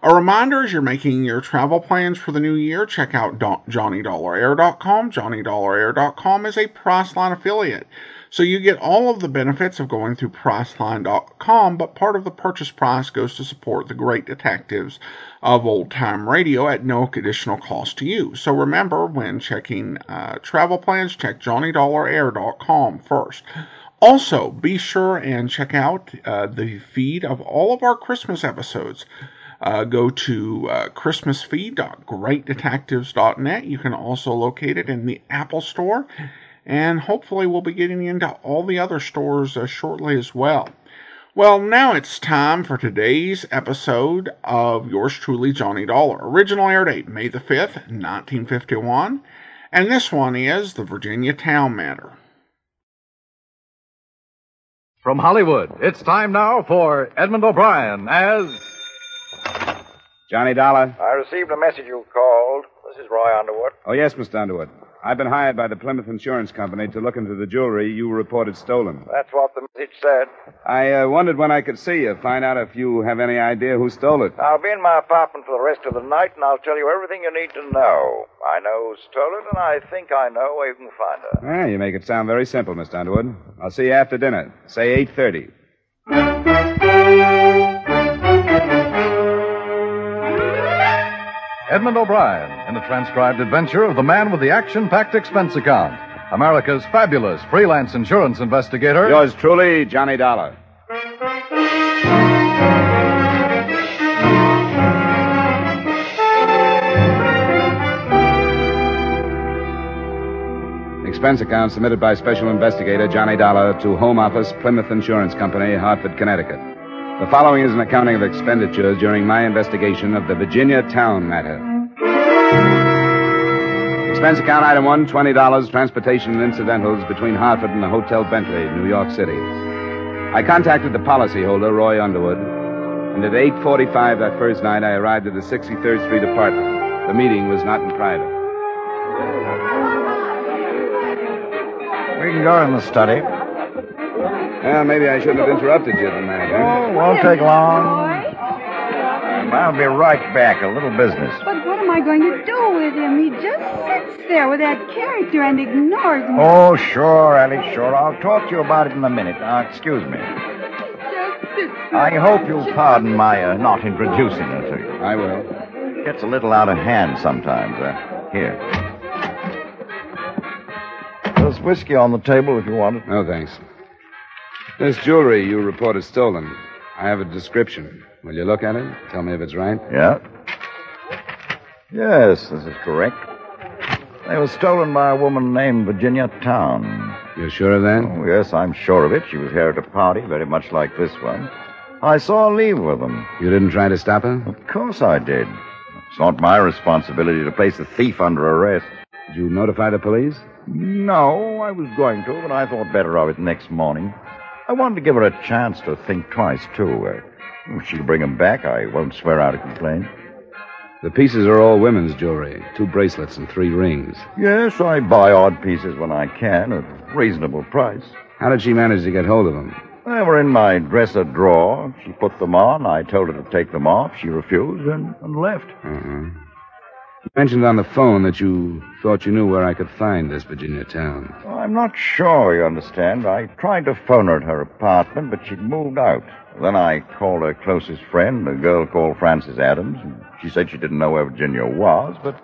A reminder as you're making your travel plans for the new year, check out JohnnyDollarAir.com. JohnnyDollarAir.com is a Priceline affiliate. So you get all of the benefits of going through Priceline.com, but part of the purchase price goes to support the great detectives of old time radio at no additional cost to you. So remember, when checking uh, travel plans, check JohnnyDollarAir.com first. Also, be sure and check out uh, the feed of all of our Christmas episodes uh, go to uh, christmasfeed.greatdetectives.net. You can also locate it in the Apple Store, and hopefully, we'll be getting into all the other stores uh, shortly as well. Well, now it's time for today's episode of Yours Truly, Johnny Dollar. Original air date May the 5th, 1951, and this one is the Virginia Towne Matter. From Hollywood, it's time now for Edmund O'Brien as. Johnny Dollar? I received a message you called. This is Roy Underwood. Oh, yes, Mr. Underwood. I've been hired by the Plymouth Insurance Company to look into the jewelry you reported stolen. That's what the message said. I uh, wondered when I could see you, find out if you have any idea who stole it. I'll be in my apartment for the rest of the night, and I'll tell you everything you need to know. I know who stole it, and I think I know where you can find her. Ah, you make it sound very simple, Mr. Underwood. I'll see you after dinner. Say 8.30. Edmund O'Brien in the transcribed adventure of the man with the action packed expense account. America's fabulous freelance insurance investigator. Yours truly, Johnny Dollar. Expense account submitted by Special Investigator Johnny Dollar to Home Office, Plymouth Insurance Company, Hartford, Connecticut. The following is an accounting of expenditures during my investigation of the Virginia Towne matter. Expense account item one, $20, transportation and incidentals between Hartford and the Hotel Bentley, New York City. I contacted the policyholder, Roy Underwood, and at 8.45 that first night I arrived at the 63rd Street apartment. The meeting was not in private. We can go in the study. Well, maybe I shouldn't have interrupted you tonight, huh? Oh, won't take long. I'll be right back. A little business. But what am I going to do with him? He just sits there with that character and ignores me. Oh, sure, Alice, sure. I'll talk to you about it in a minute. Now, excuse me. Just sits there. I hope you'll pardon my uh, not introducing her to you. I will. Gets a little out of hand sometimes. Uh, here. There's whiskey on the table if you want it. No, thanks. This jewelry you report is stolen. I have a description. Will you look at it? Tell me if it's right. Yeah? Yes, this is correct. They were stolen by a woman named Virginia Towne. You're sure of that? Oh, yes, I'm sure of it. She was here at a party, very much like this one. I saw her leave with them. You didn't try to stop her? Of course I did. It's not my responsibility to place a thief under arrest. Did you notify the police? No, I was going to, but I thought better of it next morning. I wanted to give her a chance to think twice, too. Uh, if she'll bring 'em back, I won't swear out a complaint. The pieces are all women's jewelry. Two bracelets and three rings. Yes, I buy odd pieces when I can at a reasonable price. How did she manage to get hold of them? They were in my dresser drawer. She put them on. I told her to take them off. She refused and, and left. Uh-huh. You mentioned on the phone that you thought you knew where I could find this Virginia Towne. I'm not sure, you understand. I tried to phone her at her apartment, but she'd moved out. Then I called her closest friend, a girl called Frances Adams. and She said she didn't know where Virginia was, but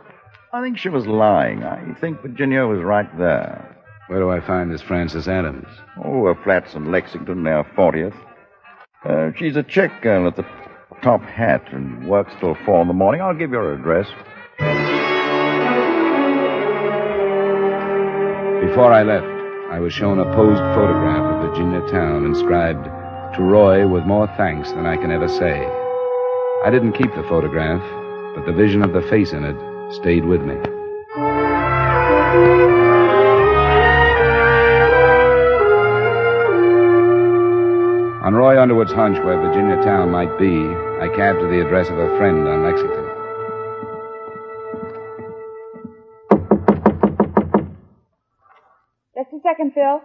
I think she was lying. I think Virginia was right there. Where do I find this Frances Adams? Oh, her flat's in Lexington, near 40th. Uh, she's a chick girl at the top hat and works till four in the morning. I'll give you her address. Before I left, I was shown a posed photograph of Virginia Towne inscribed, To Roy with more thanks than I can ever say. I didn't keep the photograph, but the vision of the face in it stayed with me. On Roy Underwood's hunch where Virginia Towne might be, I cabbed to the address of a friend on Lexington. Second, Phil.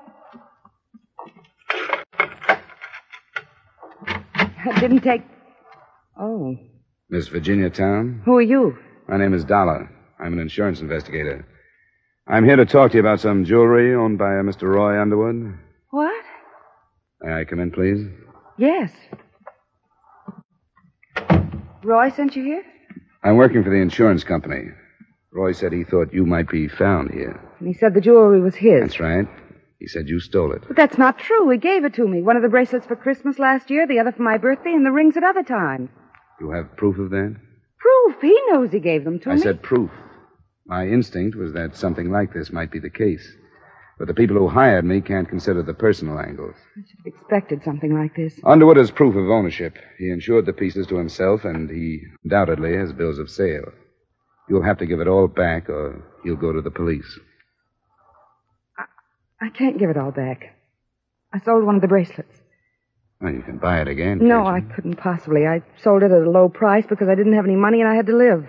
It didn't take. Oh. Miss Virginia Towne? Who are you? My name is Dollar. I'm an insurance investigator. I'm here to talk to you about some jewelry owned by uh, a Mr. Roy Underwood. What? May I come in, please? Yes. Roy sent you here? I'm working for the insurance company. Roy said he thought you might be found here. And he said the jewelry was his. That's right. He said you stole it. But that's not true. He gave it to me. One of the bracelets for Christmas last year, the other for my birthday, and the rings at other times. You have proof of that? Proof. He knows he gave them to I me. I said proof. My instinct was that something like this might be the case. But the people who hired me can't consider the personal angles. I should have expected something like this. Underwood has proof of ownership. He insured the pieces to himself, and he undoubtedly has bills of sale. You'll have to give it all back, or you'll go to the police. I can't give it all back. I sold one of the bracelets. Well, you can buy it again. No, I couldn't possibly. I sold it at a low price because I didn't have any money and I had to live.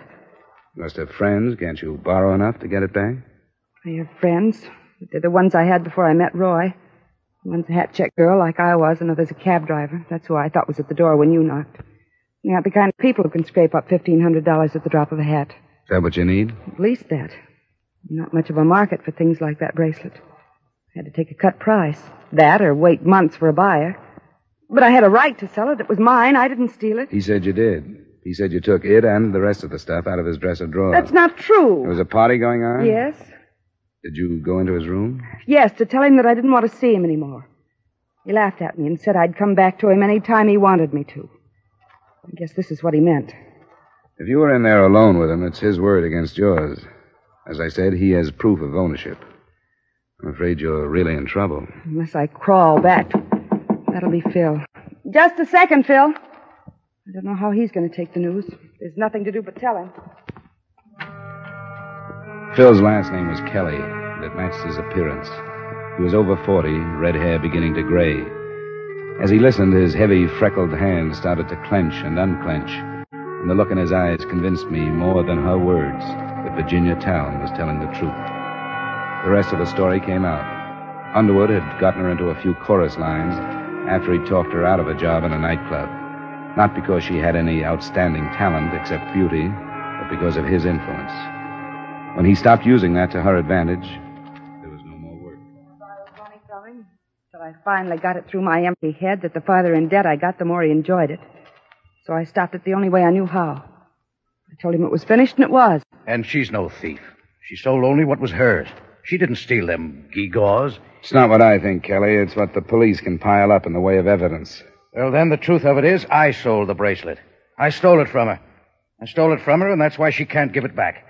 You must have friends. Can't you borrow enough to get it back? I have friends. They're the ones I had before I met Roy. One's a hat check girl like I was, and another's a cab driver. That's who I thought was at the door when you knocked. Not the kind of people who can scrape up $1,500 at the drop of a hat. Is that what you need? At least that. Not much of a market for things like that bracelet. I had to take a cut price. That or wait months for a buyer. But I had a right to sell it. It was mine. I didn't steal it. He said you did. He said you took it and the rest of the stuff out of his dresser drawer. That's not true. There was a party going on? Yes. Did you go into his room? Yes, to tell him that I didn't want to see him anymore. He laughed at me and said I'd come back to him any time he wanted me to. I guess this is what he meant. If you were in there alone with him, it's his word against yours. As I said, he has proof of ownership. I'm afraid you're really in trouble. Unless I crawl back. That'll be Phil. Just a second, Phil. I don't know how he's going to take the news. There's nothing to do but tell him. Phil's last name was Kelly, and it matched his appearance. He was over 40, red hair beginning to gray. As he listened, his heavy, freckled hands started to clench and unclench, and the look in his eyes convinced me more than her words that Virginia Towne was telling the truth. The rest of the story came out. Underwood had gotten her into a few chorus lines after he'd talked her out of a job in a nightclub. Not because she had any outstanding talent except beauty, but because of his influence. When he stopped using that to her advantage, there was no more work. Till I finally got it through my empty head that the farther in debt I got, the more he enjoyed it. So I stopped it the only way I knew how. I told him it was finished, and it was. And she's no thief. She sold only what was hers. She didn't steal them gewgaws. It's not what I think, Kelly. It's what the police can pile up in the way of evidence. Well, then the truth of it is, I sold the bracelet. I stole it from her. I stole it from her, and that's why she can't give it back.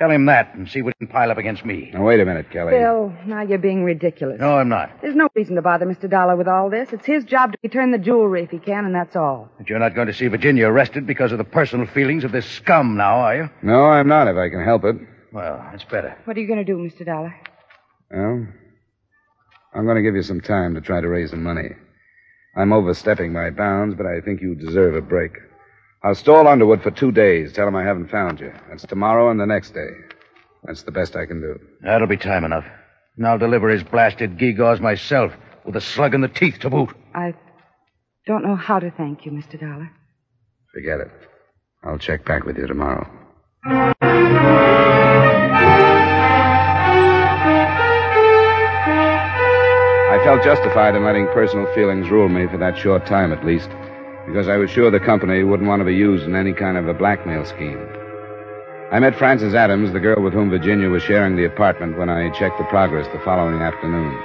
Tell him that and see what he can pile up against me. Now, wait a minute, Kelly. Phil, now you're being ridiculous. No, I'm not. There's no reason to bother Mr. Dollar with all this. It's his job to return the jewelry if he can, and that's all. But you're not going to see Virginia arrested because of the personal feelings of this scum now, are you? No, I'm not, if I can help it. Well, that's better. What are you going to do, Mr. Dollar? Well, I'm going to give you some time to try to raise some money. I'm overstepping my bounds, but I think you deserve a break. I'll stall Underwood for two days. Tell him I haven't found you. That's tomorrow and the next day. That's the best I can do. That'll be time enough. And I'll deliver his blasted gewgaws myself, with a slug in the teeth to boot. I don't know how to thank you, Mr. Dollar. Forget it. I'll check back with you tomorrow. I felt justified in letting personal feelings rule me for that short time at least, because I was sure the company wouldn't want to be used in any kind of a blackmail scheme. I met Frances Adams, the girl with whom Virginia was sharing the apartment, when I checked the progress the following afternoon.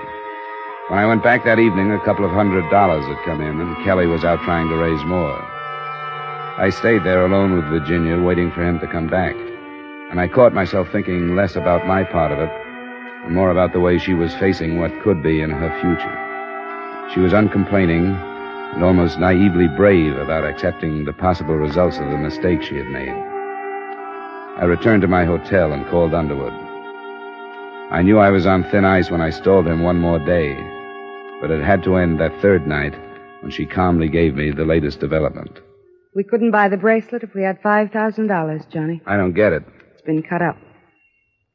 When I went back that evening, a couple of hundred dollars had come in, and Kelly was out trying to raise more. I stayed there alone with Virginia, waiting for him to come back. And I caught myself thinking less about my part of it, and more about the way she was facing what could be in her future. She was uncomplaining and almost naively brave about accepting the possible results of the mistake she had made. I returned to my hotel and called Underwood. I knew I was on thin ice when I stalled him one more day, but it had to end that third night when she calmly gave me the latest development. We couldn't buy the bracelet if we had $5,000, Johnny. I don't get it. It's been cut up.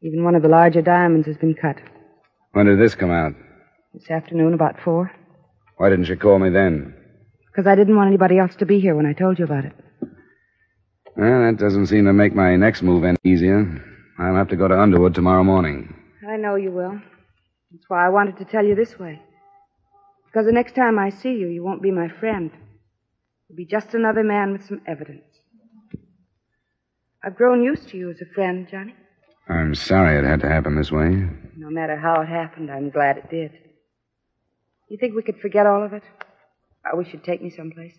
Even one of the larger diamonds has been cut. When did this come out? This afternoon, about four. Why didn't you call me then? Because I didn't want anybody else to be here when I told you about it. Well, that doesn't seem to make my next move any easier. I'll have to go to Underwood tomorrow morning. I know you will. That's why I wanted to tell you this way. Because the next time I see you, you won't be my friend. You'll be just another man with some evidence. I've grown used to you as a friend, Johnny. I'm sorry it had to happen this way. No matter how it happened, I'm glad it did. You think we could forget all of it? Uh, I wish you'd take me someplace.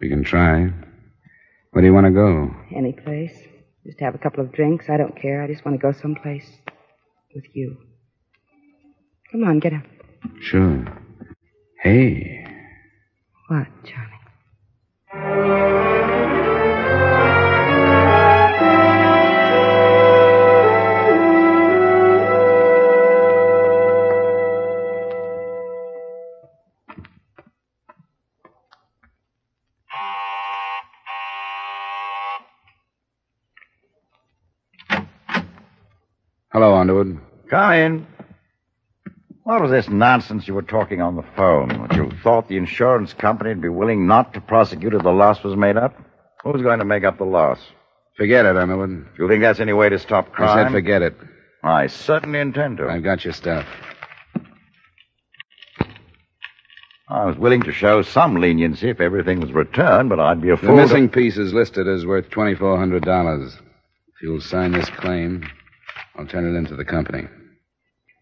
We can try. Where do you want to go? Any place. Just have a couple of drinks. I don't care. I just want to go someplace with you. Come on, get up. Sure. Hey, What, Johnny? Come in. What was this nonsense you were talking on the phone? That you thought the insurance company would be willing not to prosecute if the loss was made up? Who's going to make up the loss? Forget it, Underwood. You think that's any way to stop crime? I said forget it. I certainly intend to. I've got your stuff. I was willing to show some leniency if everything was returned, but I'd be a The fool. to- missing piece is listed as worth $2,400. If you'll sign this claim, I'll turn it into the company.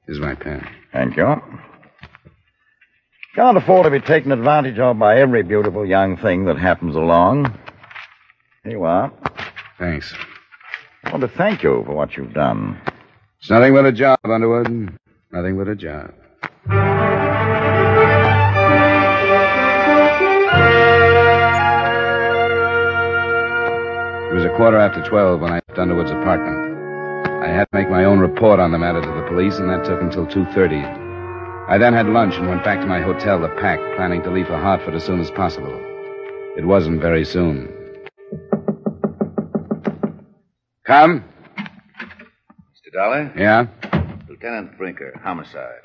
Here's my pen. Thank you. Can't afford to be taken advantage of by every beautiful young thing that happens along. Here you are. Thanks. I want to thank you for what you've done. It's nothing but a job, Underwood. Nothing but a job. It was a quarter after twelve when I left Underwood's apartment. I had to make my own report on the matter to the police, and that took until two thirty. I then had lunch and went back to my hotel to pack, planning to leave for Hartford as soon as possible. It wasn't very soon. Come. Mr. Dollar? Yeah? Lieutenant Brinker, homicide.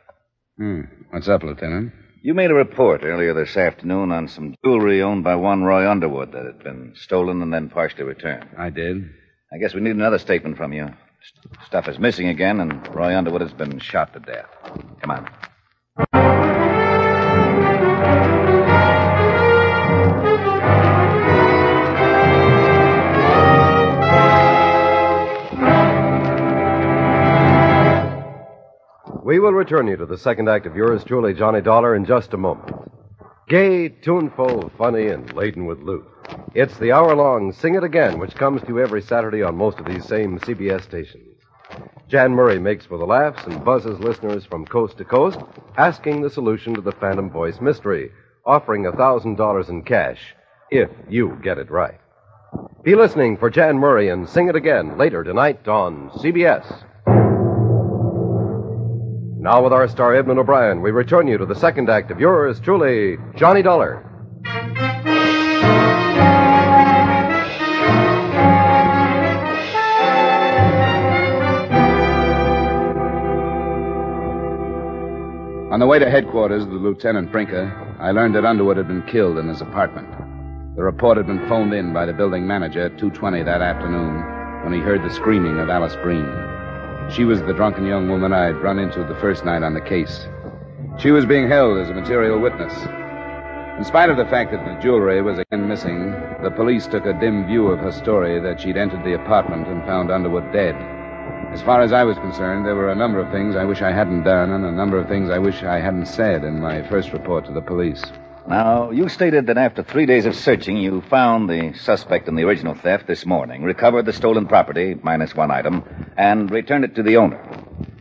Hmm. What's up, Lieutenant? You made a report earlier this afternoon on some jewelry owned by one Roy Underwood that had been stolen and then partially returned. I did. I guess we need another statement from you. St- Stuff is missing again, and Roy Underwood has been shot to death. Come on. We will return you to the second act of yours truly, Johnny Dollar, in just a moment. Gay, tuneful, funny, and laden with loot. It's the hour long Sing It Again, which comes to you every Saturday on most of these same CBS stations. Jan Murray makes for the laughs and buzzes listeners from coast to coast, asking the solution to the Phantom Voice mystery, offering a $1,000 in cash if you get it right. Be listening for Jan Murray and Sing It Again later tonight on CBS. Now, with our star Edmund O'Brien, we return you to the second act of yours truly, Johnny Dollar. On the way to headquarters the Lieutenant Brinker, I learned that Underwood had been killed in his apartment. The report had been phoned in by the building manager at 2.20 that afternoon when he heard the screaming of Alice Breen. She was the drunken young woman I'd run into the first night on the case. She was being held as a material witness. In spite of the fact that the jewelry was again missing, the police took a dim view of her story that she'd entered the apartment and found Underwood dead. As far as I was concerned, there were a number of things I wish I hadn't done and a number of things I wish I hadn't said in my first report to the police. Now, you stated that after three days of searching, you found the suspect in the original theft this morning, recovered the stolen property, minus one item, and returned it to the owner.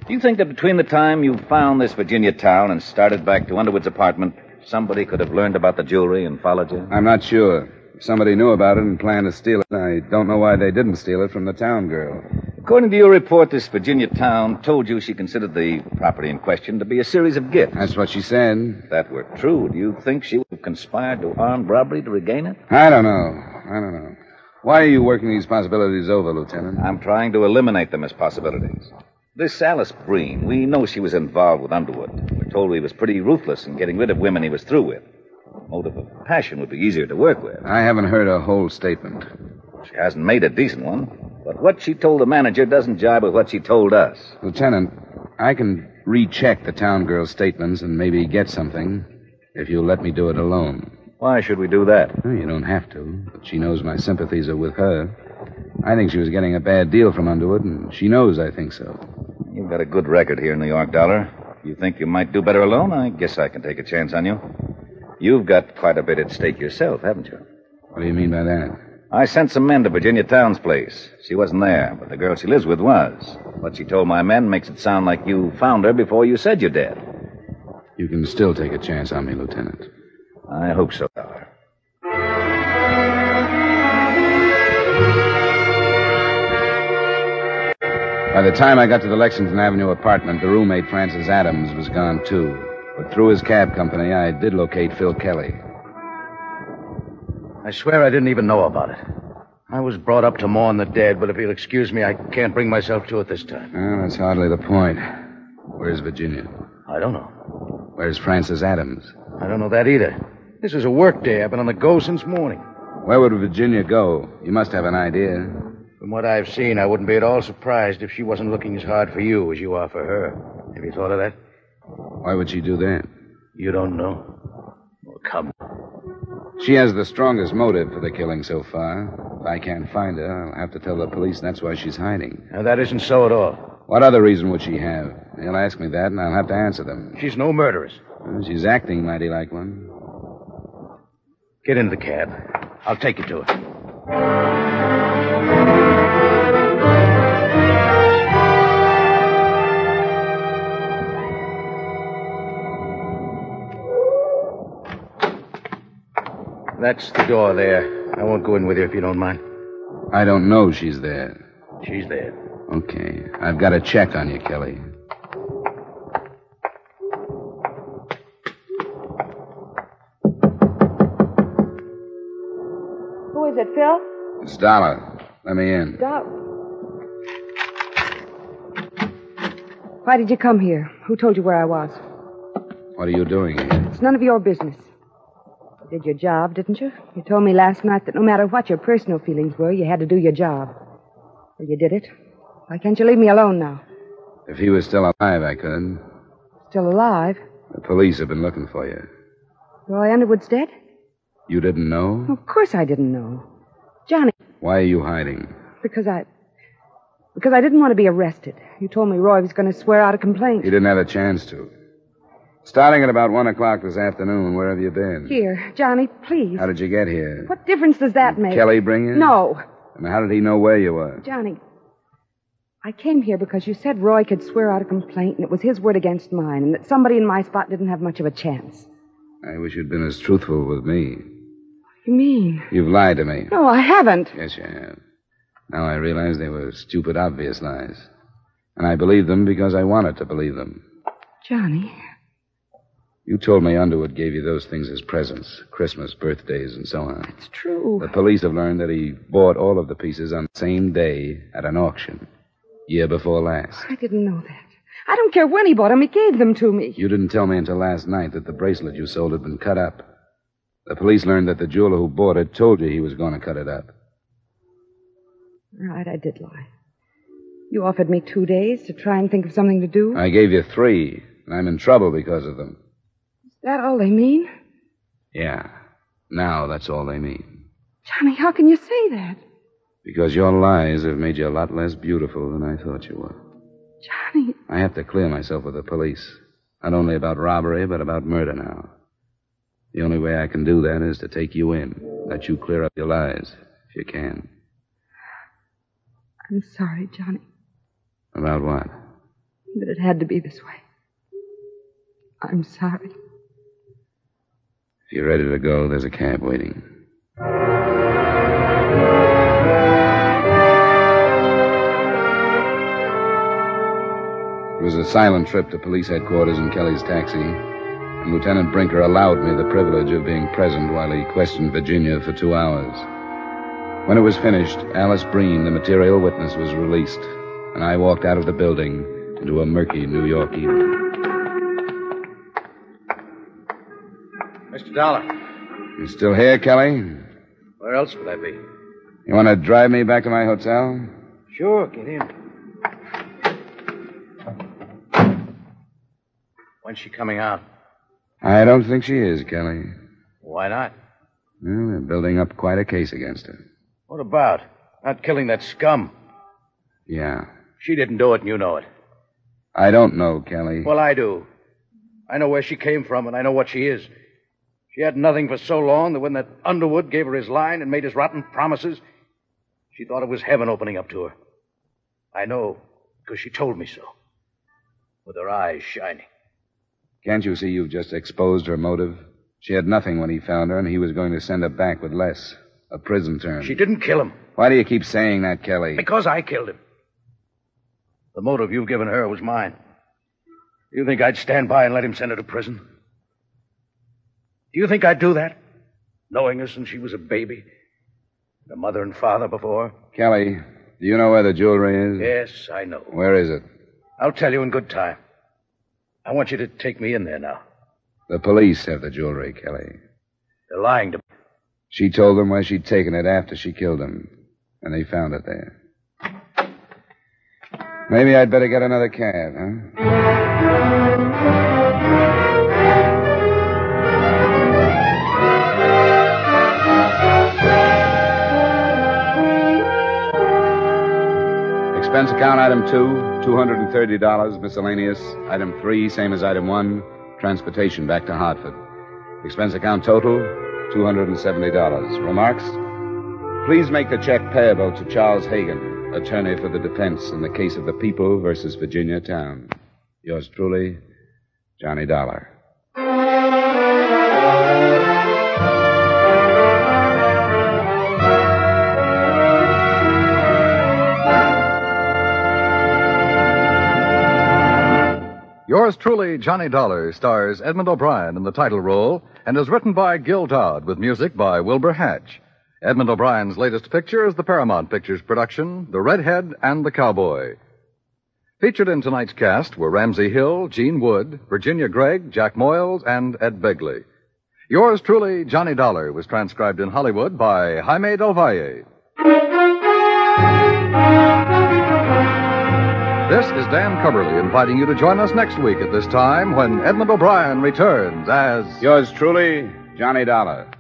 Do you think that between the time you found this Virginia Towne and started back to Underwood's apartment, somebody could have learned about the jewelry and followed you? I'm not sure. Somebody knew about it and planned to steal it, I don't know why they didn't steal it from the Towne girl. According to your report, this Virginia Towne told you she considered the property in question to be a series of gifts. That's what she said. If that were true, do you think she would have conspired to armed robbery to regain it? I don't know. I don't know. Why are you working these possibilities over, Lieutenant? I'm trying to eliminate them as possibilities. This Alice Breen, we know she was involved with Underwood. We're told he was pretty ruthless in getting rid of women he was through with. Motive of passion would be easier to work with. I haven't heard a whole statement. She hasn't made a decent one. But what she told the manager doesn't jibe with what she told us. Lieutenant, I can recheck the Towne girl's statements and maybe get something if you'll let me do it alone. Why should we do that? Well, you don't have to, but she knows my sympathies are with her. I think she was getting a bad deal from Underwood, and she knows I think so. You've got a good record here in New York, Dollar. You think you might do better alone? I guess I can take a chance on you. You've got quite a bit at stake yourself, haven't you? What do you mean by that? I sent some men to Virginia Towne's place. She wasn't there, but the girl she lives with was. What she told my men makes it sound like you found her before you said you did. You can still take a chance on me, Lieutenant. I hope so, Dollar. By the time I got to the Lexington Avenue apartment, the roommate, Frances Adams, was gone too. But through his cab company, I did locate Phil Kelly. I swear I didn't even know about it. I was brought up to mourn the dead, but if you'll excuse me, I can't bring myself to it this time. Well, that's hardly the point. Where's Virginia? I don't know. Where's Frances Adams? I don't know that either. This is a work day. I've been on the go since morning. Where would Virginia go? You must have an idea. From what I've seen, I wouldn't be at all surprised if she wasn't looking as hard for you as you are for her. Have you thought of that? Why would she do that? You don't know. Well, come. She has the strongest motive for the killing so far. If I can't find her, I'll have to tell the police that's why she's hiding. Now, that isn't so at all. What other reason would she have? They'll ask me that, and I'll have to answer them. She's no murderess. Well, she's acting mighty like one. Get into the cab. I'll take you to her. That's the door there. I won't go in with you if you don't mind. I don't know she's there. She's there. Okay. I've got a check on you, Kelly. Who is it, Phil? It's Dollar. Let me in. Doc. Why did you come here? Who told you where I was? What are you doing here? It's none of your business. You did your job, didn't you? You told me last night that no matter what your personal feelings were, you had to do your job. Well, you did it. Why can't you leave me alone now? If he was still alive, I could. Still alive? The police have been looking for you. Roy Underwood's dead? You didn't know? Of course I didn't know. Johnny, Why are you hiding? because I. Because I didn't want to be arrested. You told me Roy was going to swear out a complaint. He didn't have a chance to. Starting at about one o'clock this afternoon, where have you been? Here, Johnny, please. How did you get here? What difference does that make? Kelly bring you? No. And how did he know where you were? Johnny, I came here because you said Roy could swear out a complaint and it was his word against mine and that somebody in my spot didn't have much of a chance. I wish you'd been as truthful with me. What do You mean? You've lied to me. No, I haven't. Yes, you have. Now I realize they were stupid, obvious lies. And I believed them because I wanted to believe them. Johnny, You told me Underwood gave you those things as presents Christmas, birthdays, and so on. it's true. The police have learned that he bought all of the pieces on the same day at an auction, year before last. I didn't know that. I don't care when he bought them, he gave them to me. You didn't tell me until last night that the bracelet you sold had been cut up. The police learned that the jeweler who bought it told you he was going to cut it up. Right, I did lie. You offered me two days to try and think of something to do. I gave you three, and I'm in trouble because of them. Is that all they mean? Yeah. Now that's all they mean. Johnny, how can you say that? Because your lies have made you a lot less beautiful than I thought you were. Johnny, I have to clear myself with the police. Not only about robbery, but about murder now. The only way I can do that is to take you in, let you clear up your lies, if you can. I'm sorry, Johnny, About what? that it had to be this way. I'm sorry. If you're ready to go, there's a cab waiting. It was a silent trip to police headquarters in Kelly's taxi, and Lieutenant Brinker allowed me the privilege of being present while he questioned Virginia for two hours. When it was finished, Alice Breen, the material witness, was released, and I walked out of the building into a murky New York evening. Mr. Dollar, You still here, Kelly? where else would I be? You want to drive me back to my hotel? Sure, get in. When's she coming out? I don't think she is, Kelly. Why not? Well, they're building up quite a case against her. What about? Not killing that scum. Yeah. She didn't do it, and you know it. I don't know, Kelly. Well, I do. I know where she came from, and I know what she is. She had nothing for so long that when that Underwood gave her his line and made his rotten promises, she thought it was heaven opening up to her. I know, because she told me so. With her eyes shining. Can't you see you've just exposed her motive? She had nothing when he found her, and he was going to send her back with less. A prison term. She didn't kill him. Why do you keep saying that, Kelly? Because I killed him. The motive you've given her was mine. Do you think I'd stand by and let him send her to prison? Do you think I'd do that? Knowing her since she was a baby? A mother and father before? Kelly, do you know where the jewelry is? Yes, I know. Where is it? I'll tell you in good time. I want you to take me in there now. The police have the jewelry, Kelly. They're lying to me. She told them where she'd taken it after she killed him, and they found it there. Maybe I'd better get another cab, huh? Expense account item two, $230, miscellaneous. Item three, same as item one, transportation back to Hartford. Expense account total, $270. Remarks? Please make the check payable to Charles Hagan, attorney for the defense in the case of the People versus Virginia Towne. Yours truly, Johnny Dollar. Yours truly, Johnny Dollar, stars Edmund O'Brien in the title role and is written by Gil Doud with music by Wilbur Hatch. Edmund O'Brien's latest picture is the Paramount Pictures production, The Redhead and the Cowboy. Featured in tonight's cast were Ramsey Hill, Gene Wood, Virginia Gregg, Jack Moyles, and Ed Begley. Yours truly, Johnny Dollar, was transcribed in Hollywood by Jaime Del Valle. This is Dan Cubberly inviting you to join us next week at this time when Edmund O'Brien returns as. Yours truly, Johnny Dollar.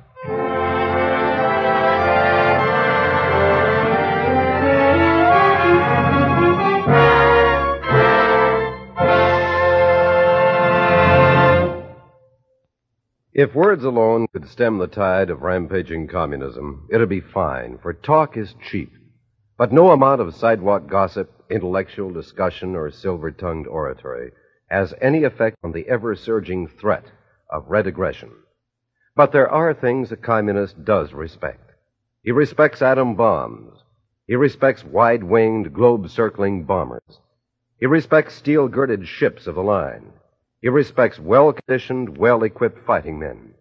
If words alone could stem the tide of rampaging communism, it'd be fine, for talk is cheap. But no amount of sidewalk gossip, intellectual discussion, or silver tongued oratory has any effect on the ever surging threat of red aggression. But there are things a communist does respect. He respects atom bombs. He respects wide winged, globe circling bombers. He respects steel girded ships of the line. He respects well conditioned, well equipped fighting men.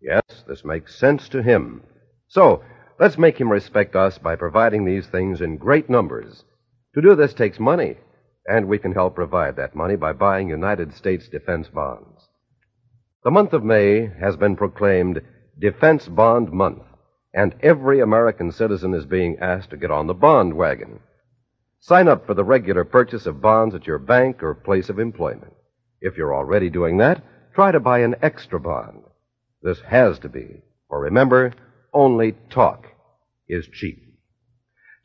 Yes, this makes sense to him. So, let's make him respect us by providing these things in great numbers. To do this takes money, and we can help provide that money by buying United States defense bonds. The month of May has been proclaimed Defense Bond Month, and every American citizen is being asked to get on the bond wagon. Sign up for the regular purchase of bonds at your bank or place of employment. If you're already doing that, try to buy an extra bond. This has to be, for remember, only talk is cheap.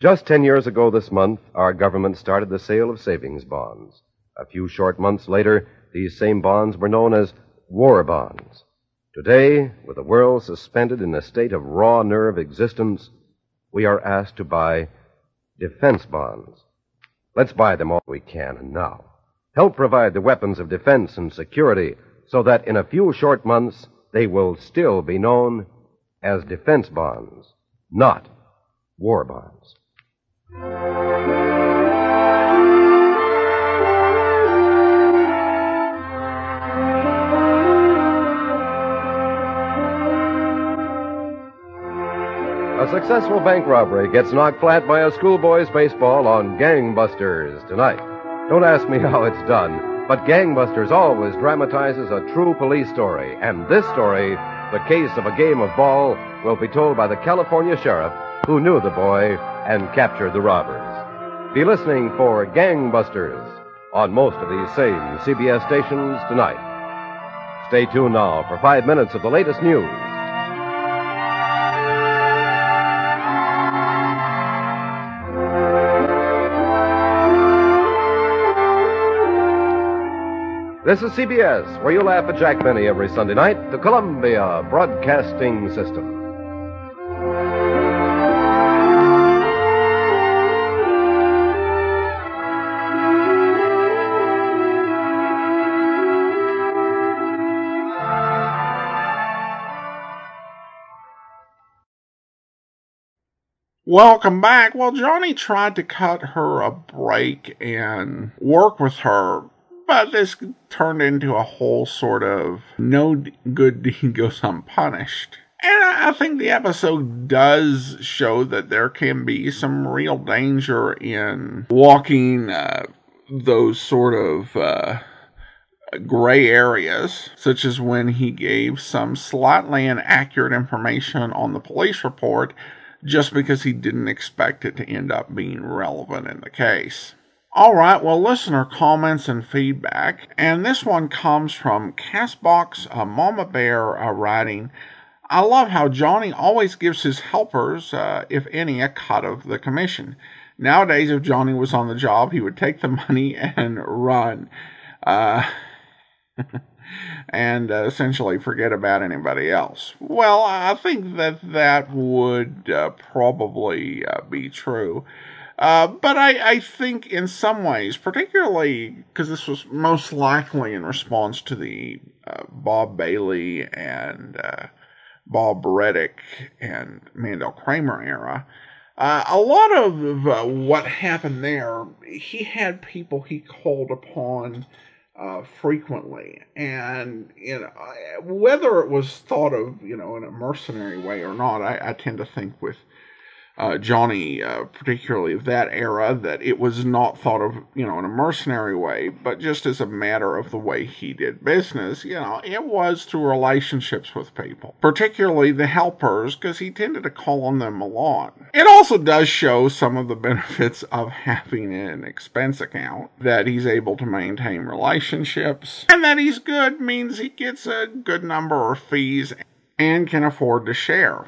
Just ten years ago this month, our government started the sale of savings bonds. A few short months later, these same bonds were known as war bonds. Today, with the world suspended in a state of raw nerve existence, we are asked to buy defense bonds. Let's buy them all we can and now. Help provide the weapons of defense and security so that in a few short months they will still be known as defense bonds, not war bonds. A successful bank robbery gets knocked flat by a schoolboy's baseball on Gangbusters tonight. Don't ask me how it's done, but Gangbusters always dramatizes a true police story, and this story the case of a game of ball, will be told by the California sheriff who knew the boy and captured the robbers. Be listening for Gangbusters on most of these same CBS stations tonight. Stay tuned now for five minutes of the latest news. This is CBS, where you laugh at Jack Benny every Sunday night, the Columbia Broadcasting System. Welcome back. Well, Johnny tried to cut her a break and work with her, but this turned into a whole sort of no good deed goes unpunished. And I think the episode does show that there can be some real danger in walking uh, those sort of uh, gray areas, such as when he gave some slightly inaccurate information on the police report just because he didn't expect it to end up being relevant in the case. All right, well, listener comments and feedback, and this one comes from Castbox uh, Mama Bear uh, writing. I love how Johnny always gives his helpers, uh, if any, a cut of the commission. Nowadays, if Johnny was on the job, he would take the money and run. Uh, and uh, essentially forget about anybody else. Well, I think that that would uh, probably be true. Uh, but I, I, think in some ways, particularly because this was most likely in response to the uh, Bob Bailey and uh, Bob Readick and Mandel Kramer era, a lot of what happened there, he had people he called upon uh, frequently, and you know whether it was thought of you know in a mercenary way or not, I, I tend to think with uh, Johnny, uh, particularly of that era, that it was not thought of, you know, in a mercenary way, but just as a matter of the way he did business. You know, it was through relationships with people, particularly the helpers, because he tended to call on them a lot. It also does show some of the benefits of having an expense account, that he's able to maintain relationships, and that he's good means he gets a good number of fees and can afford to share.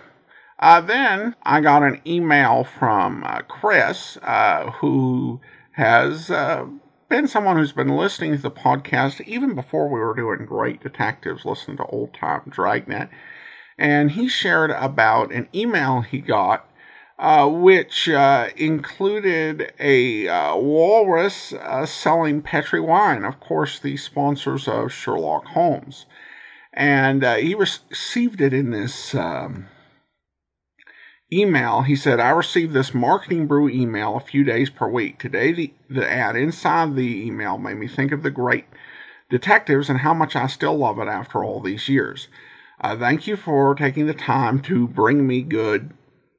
Uh, then I got an email from uh, Chris, uh, who has uh, been someone who's been listening to the podcast even before we were doing Great Detectives, listening to Old Time Dragnet. And he shared about an email he got, uh, which uh, included a walrus selling Petri wine, of course, the sponsors of Sherlock Holmes. And he received it in this. Um, email, he said, I received this marketing brew email a few days per week. Today, the, the ad inside the email made me think of the great detectives and how much I still love it after all these years. Uh, thank you for taking the time to bring me good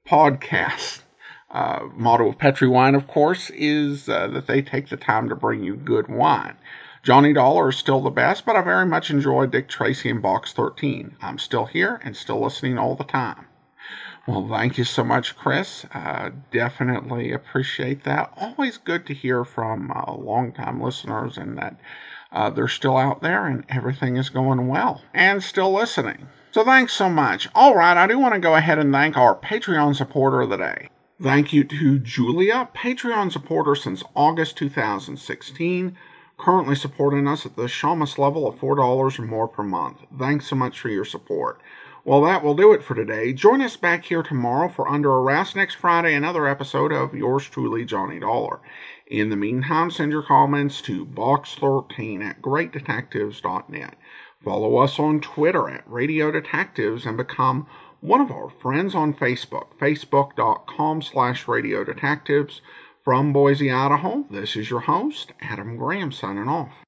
podcasts. Uh, motto of Petri Wine, of course, is uh, that they take the time to bring you good wine. Johnny Dollar is still the best, but I very much enjoy Dick Tracy and Box 13. I'm still here and still listening all the time. Well, thank you so much, Chris. Uh, definitely appreciate that. Always good to hear from uh, longtime listeners and that uh, they're still out there and everything is going well and still listening. So thanks so much. All right, I do want to go ahead and thank our Patreon supporter of the day. Thank you to Julia, Patreon supporter since August 2016, currently supporting us at the Shamus level of $4 or more per month. Thanks so much for your support. Well, that will do it for today. Join us back here tomorrow for Under Arrest next Friday, another episode of yours truly, Johnny Dollar. In the meantime, send your comments to box13 at greatdetectives.net. Follow us on Twitter at Radio Detectives and become one of our friends on Facebook, facebook.com slash Radio Detectives. From Boise, Idaho, this is your host, Adam Graham, signing off.